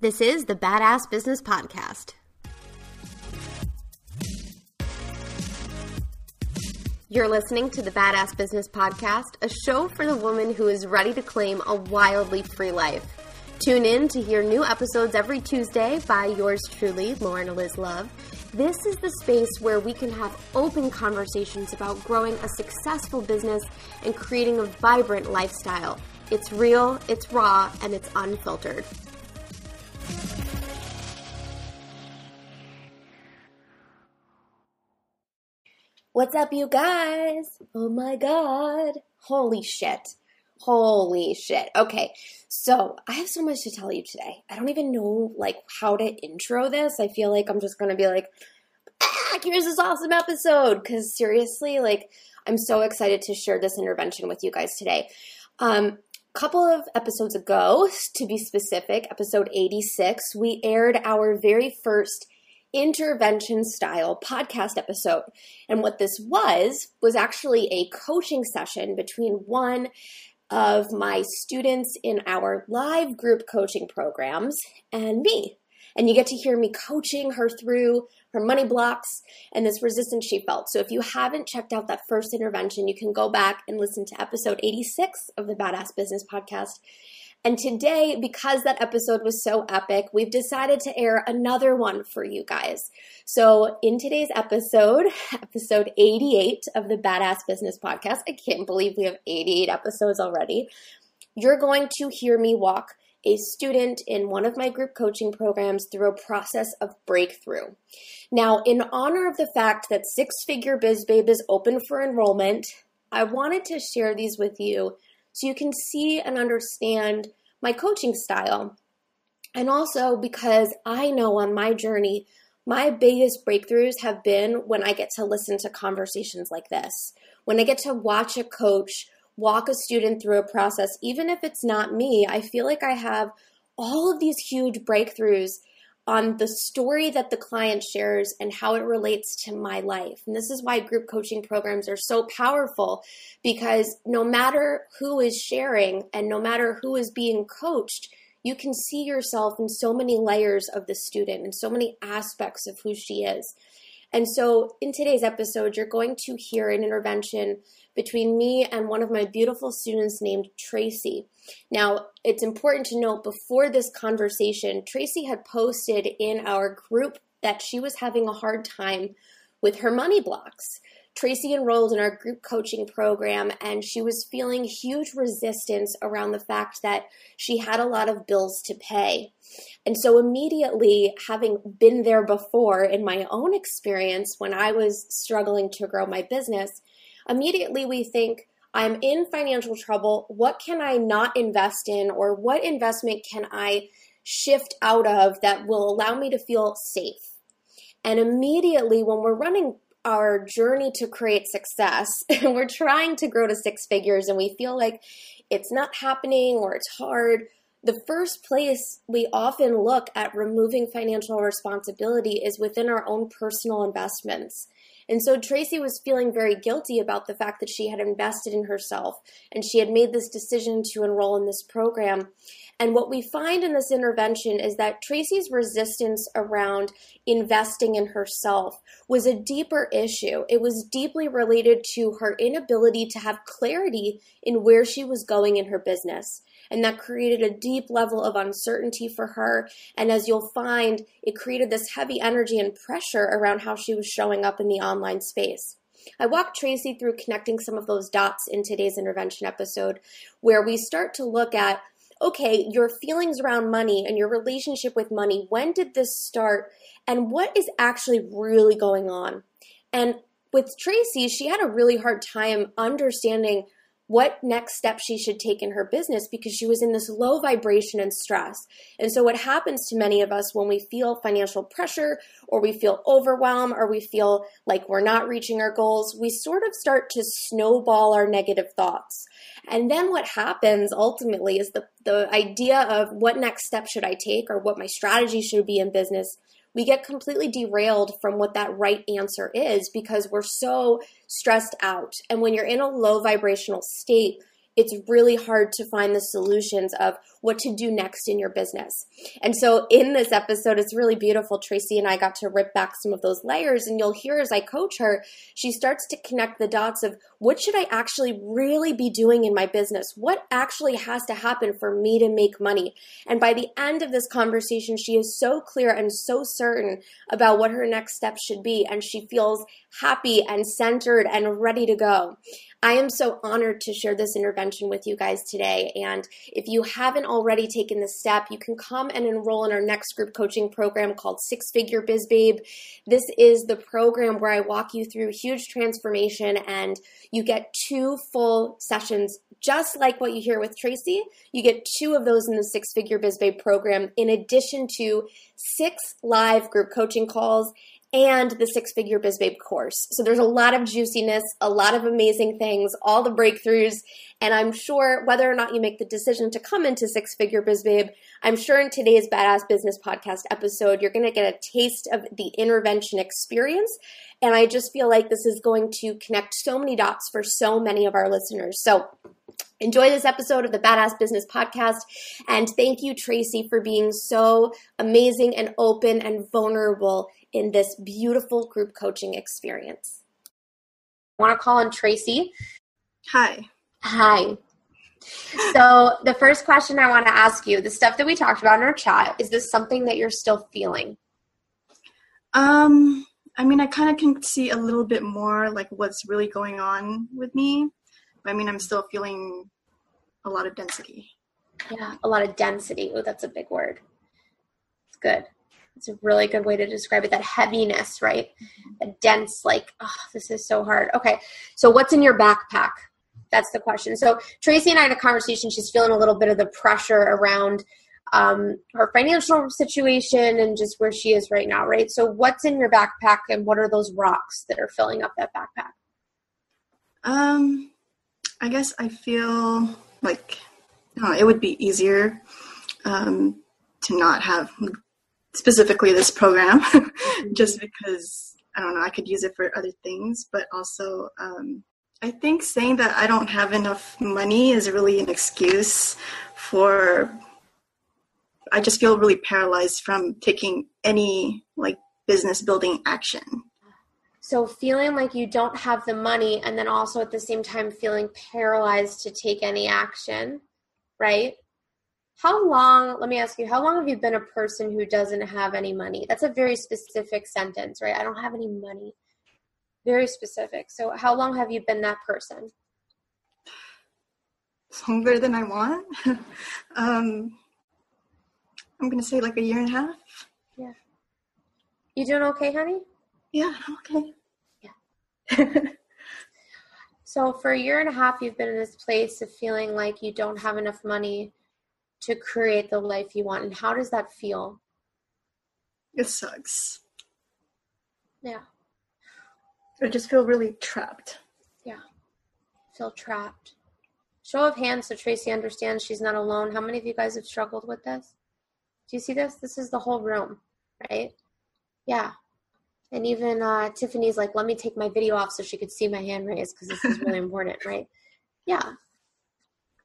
This is the Badass Business Podcast. You're listening to the Badass Business Podcast, a show for the woman who is ready to claim a wildly free life. Tune in to hear new episodes every Tuesday by yours truly, Lauren Eliz Love. This is the space where we can have open conversations about growing a successful business and creating a vibrant lifestyle. It's real, it's raw, and it's unfiltered. What's up, you guys? Oh my god. Holy shit. Holy shit. Okay. So, I have so much to tell you today. I don't even know like how to intro this. I feel like I'm just going to be like ah, here's this awesome episode cuz seriously, like I'm so excited to share this intervention with you guys today. Um couple of episodes ago, to be specific, episode 86, we aired our very first intervention style podcast episode. And what this was, was actually a coaching session between one of my students in our live group coaching programs and me. And you get to hear me coaching her through her money blocks and this resistance she felt. So if you haven't checked out that first intervention, you can go back and listen to episode 86 of the Badass Business Podcast and today, because that episode was so epic, we've decided to air another one for you guys. So, in today's episode, episode 88 of the Badass Business Podcast, I can't believe we have 88 episodes already. You're going to hear me walk a student in one of my group coaching programs through a process of breakthrough. Now, in honor of the fact that Six Figure Biz Babe is open for enrollment, I wanted to share these with you so you can see and understand my coaching style. And also because I know on my journey, my biggest breakthroughs have been when I get to listen to conversations like this, when I get to watch a coach walk a student through a process, even if it's not me, I feel like I have all of these huge breakthroughs on the story that the client shares and how it relates to my life. And this is why group coaching programs are so powerful because no matter who is sharing and no matter who is being coached, you can see yourself in so many layers of the student and so many aspects of who she is. And so, in today's episode, you're going to hear an intervention between me and one of my beautiful students named Tracy. Now, it's important to note before this conversation, Tracy had posted in our group that she was having a hard time with her money blocks. Tracy enrolled in our group coaching program and she was feeling huge resistance around the fact that she had a lot of bills to pay. And so, immediately, having been there before in my own experience when I was struggling to grow my business, immediately we think, I'm in financial trouble. What can I not invest in, or what investment can I shift out of that will allow me to feel safe? And immediately, when we're running our journey to create success and we're trying to grow to six figures and we feel like it's not happening or it's hard, the first place we often look at removing financial responsibility is within our own personal investments. And so Tracy was feeling very guilty about the fact that she had invested in herself and she had made this decision to enroll in this program. And what we find in this intervention is that Tracy's resistance around investing in herself was a deeper issue. It was deeply related to her inability to have clarity in where she was going in her business. And that created a deep level of uncertainty for her. And as you'll find, it created this heavy energy and pressure around how she was showing up in the online space. I walked Tracy through connecting some of those dots in today's intervention episode, where we start to look at okay, your feelings around money and your relationship with money, when did this start? And what is actually really going on? And with Tracy, she had a really hard time understanding what next step she should take in her business because she was in this low vibration and stress. And so, what happens to many of us when we feel financial pressure or we feel overwhelmed or we feel like we're not reaching our goals, we sort of start to snowball our negative thoughts. And then what happens ultimately is the, the idea of what next step should I take or what my strategy should be in business we get completely derailed from what that right answer is because we're so stressed out. And when you're in a low vibrational state, it's really hard to find the solutions of what to do next in your business. And so in this episode, it's really beautiful. Tracy and I got to rip back some of those layers, and you'll hear as I coach her, she starts to connect the dots of what should I actually really be doing in my business? What actually has to happen for me to make money? And by the end of this conversation, she is so clear and so certain about what her next steps should be, and she feels happy and centered and ready to go. I am so honored to share this intervention with you guys today. And if you haven't already taken this step, you can come and enroll in our next group coaching program called Six Figure Biz Babe. This is the program where I walk you through huge transformation and you get two full sessions just like what you hear with Tracy. You get two of those in the Six Figure Biz Babe program, in addition to six live group coaching calls and the Six Figure Biz Babe course. So there's a lot of juiciness, a lot of amazing things, all the breakthroughs. And I'm sure whether or not you make the decision to come into Six Figure Biz Babe, I'm sure in today's Badass Business Podcast episode, you're going to get a taste of the intervention experience. And I just feel like this is going to connect so many dots for so many of our listeners. So Enjoy this episode of the Badass Business Podcast. And thank you, Tracy, for being so amazing and open and vulnerable in this beautiful group coaching experience. I want to call on Tracy. Hi. Hi. So, the first question I want to ask you the stuff that we talked about in our chat, is this something that you're still feeling? Um, I mean, I kind of can see a little bit more like what's really going on with me. I mean, I'm still feeling a lot of density. Yeah, a lot of density. Oh, that's a big word. It's good. It's a really good way to describe it. That heaviness, right? Mm-hmm. A dense, like, oh, this is so hard. Okay, so what's in your backpack? That's the question. So Tracy and I had a conversation. She's feeling a little bit of the pressure around um, her financial situation and just where she is right now, right? So what's in your backpack and what are those rocks that are filling up that backpack? Um, I guess I feel like uh, it would be easier um, to not have specifically this program just because I don't know, I could use it for other things, but also um, I think saying that I don't have enough money is really an excuse for. I just feel really paralyzed from taking any like business building action. So feeling like you don't have the money and then also at the same time feeling paralyzed to take any action, right? How long, let me ask you, how long have you been a person who doesn't have any money? That's a very specific sentence, right? I don't have any money. Very specific. So, how long have you been that person? Longer than I want. um, I'm going to say like a year and a half. Yeah. You doing okay, honey? Yeah, I'm okay. So, for a year and a half, you've been in this place of feeling like you don't have enough money to create the life you want. And how does that feel? It sucks. Yeah. I just feel really trapped. Yeah. Feel trapped. Show of hands so Tracy understands she's not alone. How many of you guys have struggled with this? Do you see this? This is the whole room, right? Yeah. And even uh, Tiffany's like, let me take my video off so she could see my hand raised because this is really important, right? Yeah.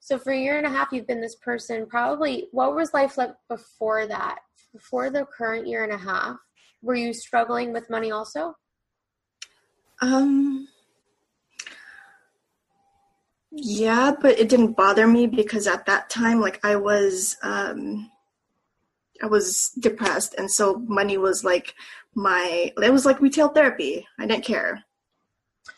So for a year and a half, you've been this person. Probably, what was life like before that? Before the current year and a half, were you struggling with money also? Um, Yeah, but it didn't bother me because at that time, like I was, um, I was depressed, and so money was like my. It was like retail therapy. I didn't care.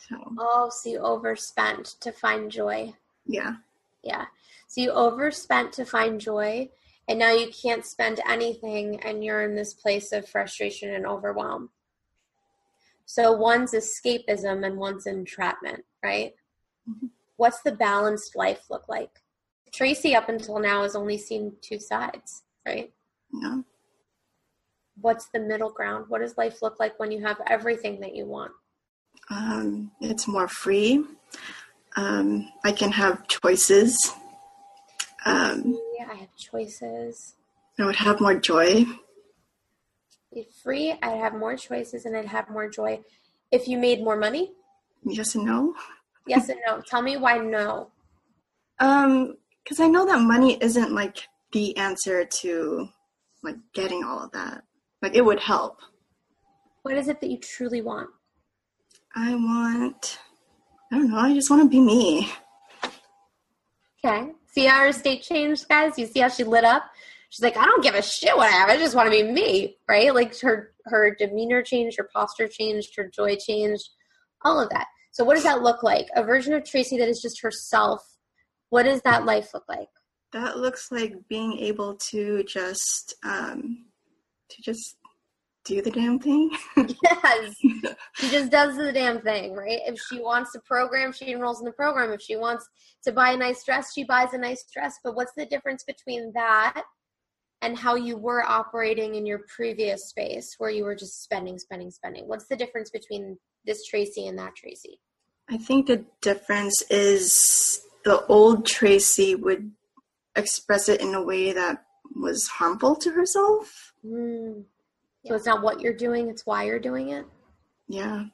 So Oh, so you overspent to find joy. yeah, Yeah. So you overspent to find joy, and now you can't spend anything, and you're in this place of frustration and overwhelm. So one's escapism and one's entrapment, right? Mhm. What's the balanced life look like? Tracy, up until now, has only seen two sides, right? Yeah. What's the middle ground? What does life look like when you have everything that you want? Um, it's more free. Um, I can have choices. Um, Yeah, I have choices. I would have more joy. Be free, I'd have more choices and I'd have more joy. If you made more money, Yes and no. yes and no. Tell me why no. Um, because I know that money isn't like the answer to like getting all of that. Like it would help. What is it that you truly want? I want. I don't know. I just want to be me. Okay. See how her state changed, guys? You see how she lit up? She's like, I don't give a shit what I have. I just want to be me, right? Like her her demeanor changed, her posture changed, her joy changed, all of that. So what does that look like? A version of Tracy that is just herself. What does that life look like? That looks like being able to just um, to just do the damn thing. Yes. she just does the damn thing, right? If she wants to program, she enrolls in the program. If she wants to buy a nice dress, she buys a nice dress. But what's the difference between that and how you were operating in your previous space where you were just spending, spending, spending? What's the difference between this Tracy and that Tracy? I think the difference is the old Tracy would express it in a way that was harmful to herself. Mm. So it's not what you're doing, it's why you're doing it. Yeah.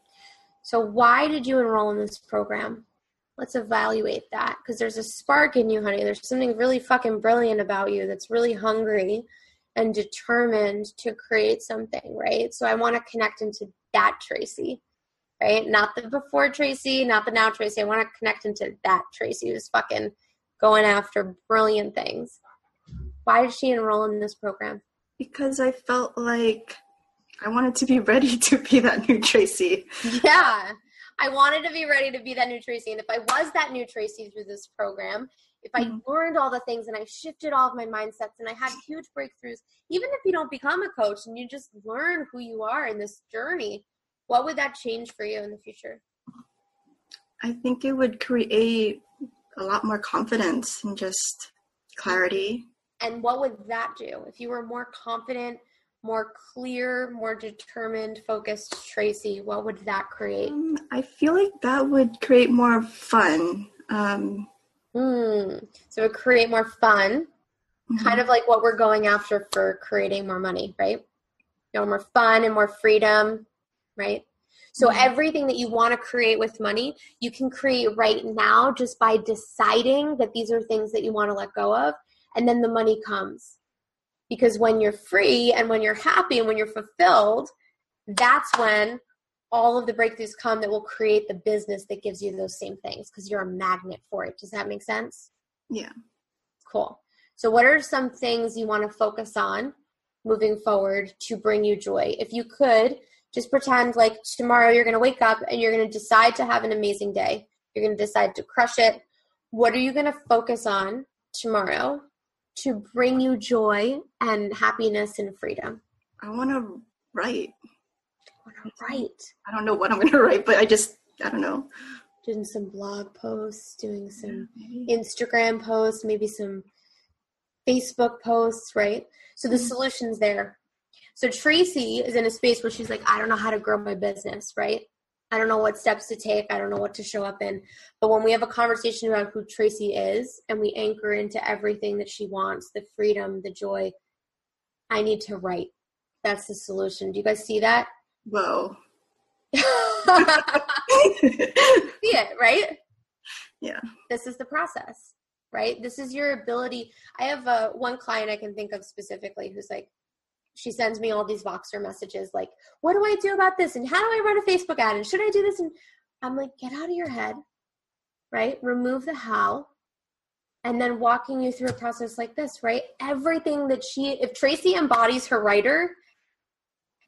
So, why did you enroll in this program? Let's evaluate that because there's a spark in you, honey. There's something really fucking brilliant about you that's really hungry and determined to create something, right? So, I want to connect into that Tracy, right? Not the before Tracy, not the now Tracy. I want to connect into that Tracy who's fucking going after brilliant things. Why did she enroll in this program? Because I felt like I wanted to be ready to be that new Tracy. Yeah. I wanted to be ready to be that new Tracy. And if I was that new Tracy through this program, if I Mhm. learned all the things and I shifted all of my mindsets and I had huge breakthroughs, even if you don't become a coach and you just learn who you are in this journey, what would that change for you in the future? I think it would create a lot more confidence and just clarity. And what would that do? If you were more confident, more clear, more determined, focused Tracy, what would that create? Um, I feel like that would create more fun. Um, Hmm. So it would create more fun, kind of like what we're going after for creating more money, right? You know, more fun and more freedom, right? So Mhm. everything that you want to create with money, you can create right now just by deciding that these are things that you want to let go of, and then the money comes. Because when you're free and when you're happy and when you're fulfilled, that's when all of the breakthroughs come that will create the business that gives you those same things because you're a magnet for it. Does that make sense? yeah. Cool. So, what are some things you want to focus on moving forward to bring you joy? If you could, just pretend like tomorrow you're going to wake up and you're going to decide to have an amazing day. You're going to decide to crush it. What are you going to focus on tomorrow to bring you joy and happiness and freedom? I want to write. I want to write. I don't know what I'm going to write, but I just, I don't know. Doing some blog posts, doing some. Instagram posts, maybe some Facebook posts, right? So the Mhm. solution's there. So Tracy is in a space where she's like, I don't know how to grow my business, right? I don't know what steps to take. I don't know what to show up in. But when we have a conversation about who Tracy is and we anchor into everything that she wants the freedom, the joy I need to write. That's the solution. Do you guys see that? Whoa. see it, right? Yeah. This is the process, right? This is your ability. I have uh, one client I can think of specifically who's like, she sends me all these Voxer messages like, what do I do about this? And how do I run a Facebook ad? And should I do this? And I'm like, get out of your head. right? Remove the how. And then walking you through a process like this, right? Everything that she, if Tracy embodies her writer,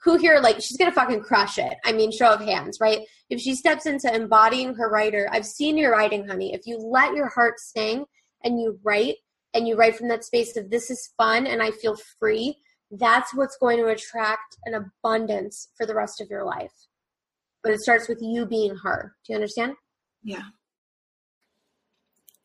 who here, like, she's gonna fucking crush it. I mean, show of hands, right? If she steps into embodying her writer, I've seen your writing, honey. If you let your heart sing and you write, and you write from that space of this is fun and I feel free, that's what's going to attract an abundance for the rest of your life. But it starts with you being her. Do you understand? Yeah.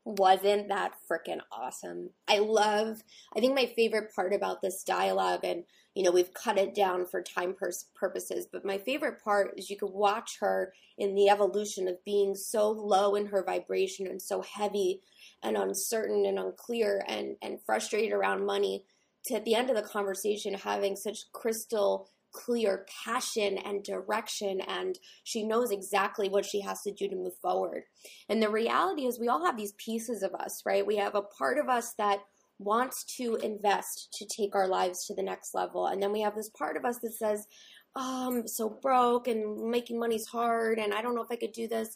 Wasn't that freaking awesome? I love, I think my favorite part about this dialogue, and you know, we've cut it down for time pers- purposes, but my favorite part is you could watch her in the evolution of being so low in her vibration and so heavy and uncertain and unclear and, and frustrated around money to at the end of the conversation having such crystal clear passion and direction and she knows exactly what she has to do to move forward. And the reality is we all have these pieces of us, right? We have a part of us that wants to invest to take our lives to the next level. And then we have this part of us that says, oh, I'm so broke and making money's hard and I don't know if I could do this.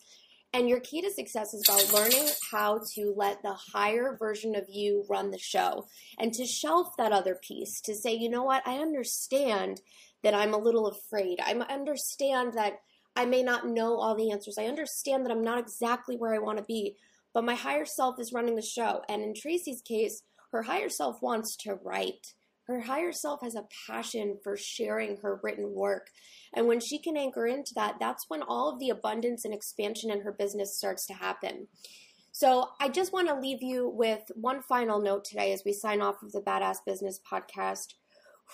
And your key to success is about learning how to let the higher version of you run the show and to shelf that other piece to say, you know what, I understand that I'm a little afraid. I understand that I may not know all the answers. I understand that I'm not exactly where I want to be, but my higher self is running the show. And in Tracy's case, her higher self wants to write. Her higher self has a passion for sharing her written work. And when she can anchor into that, that's when all of the abundance and expansion in her business starts to happen. So I just want to leave you with one final note today as we sign off of the Badass Business podcast.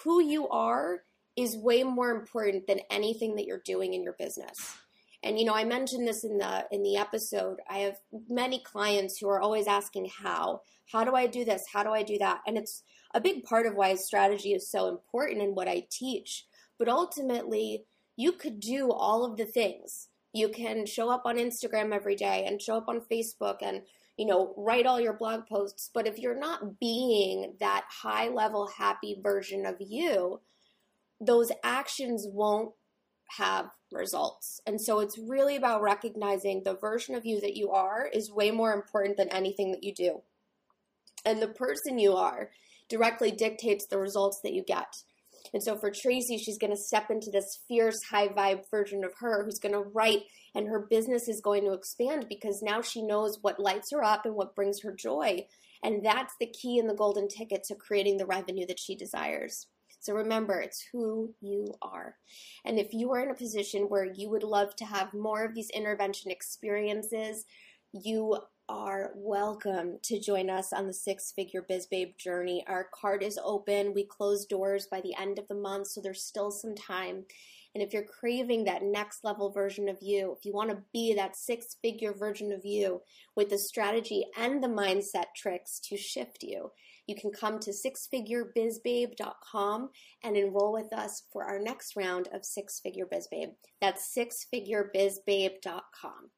Who you are is way more important than anything that you're doing in your business. And you know, I mentioned this in the in the episode. I have many clients who are always asking how. How do I do this? How do I do that? And it's a big part of why strategy is so important in what I teach. But ultimately, you could do all of the things. You can show up on Instagram every day and show up on Facebook and you know, write all your blog posts, but if you're not being that high level happy version of you, those actions won't have results. And so it's really about recognizing the version of you that you are is way more important than anything that you do. And the person you are directly dictates the results that you get. And so for Tracy, she's going to step into this fierce, high vibe version of her who's going to write, and her business is going to expand because now she knows what lights her up and what brings her joy. And that's the key and the golden ticket to creating the revenue that she desires. So remember, it's who you are. And if you are in a position where you would love to have more of these intervention experiences, you are welcome to join us on the six figure biz babe journey. Our card is open. We close doors by the end of the month, so there's still some time. And if you're craving that next level version of you, if you want to be that six figure version of you with the strategy and the mindset tricks to shift you, you can come to sixfigurebizbabe.com and enroll with us for our next round of Six Figure Biz Babe. That's sixfigurebizbabe.com.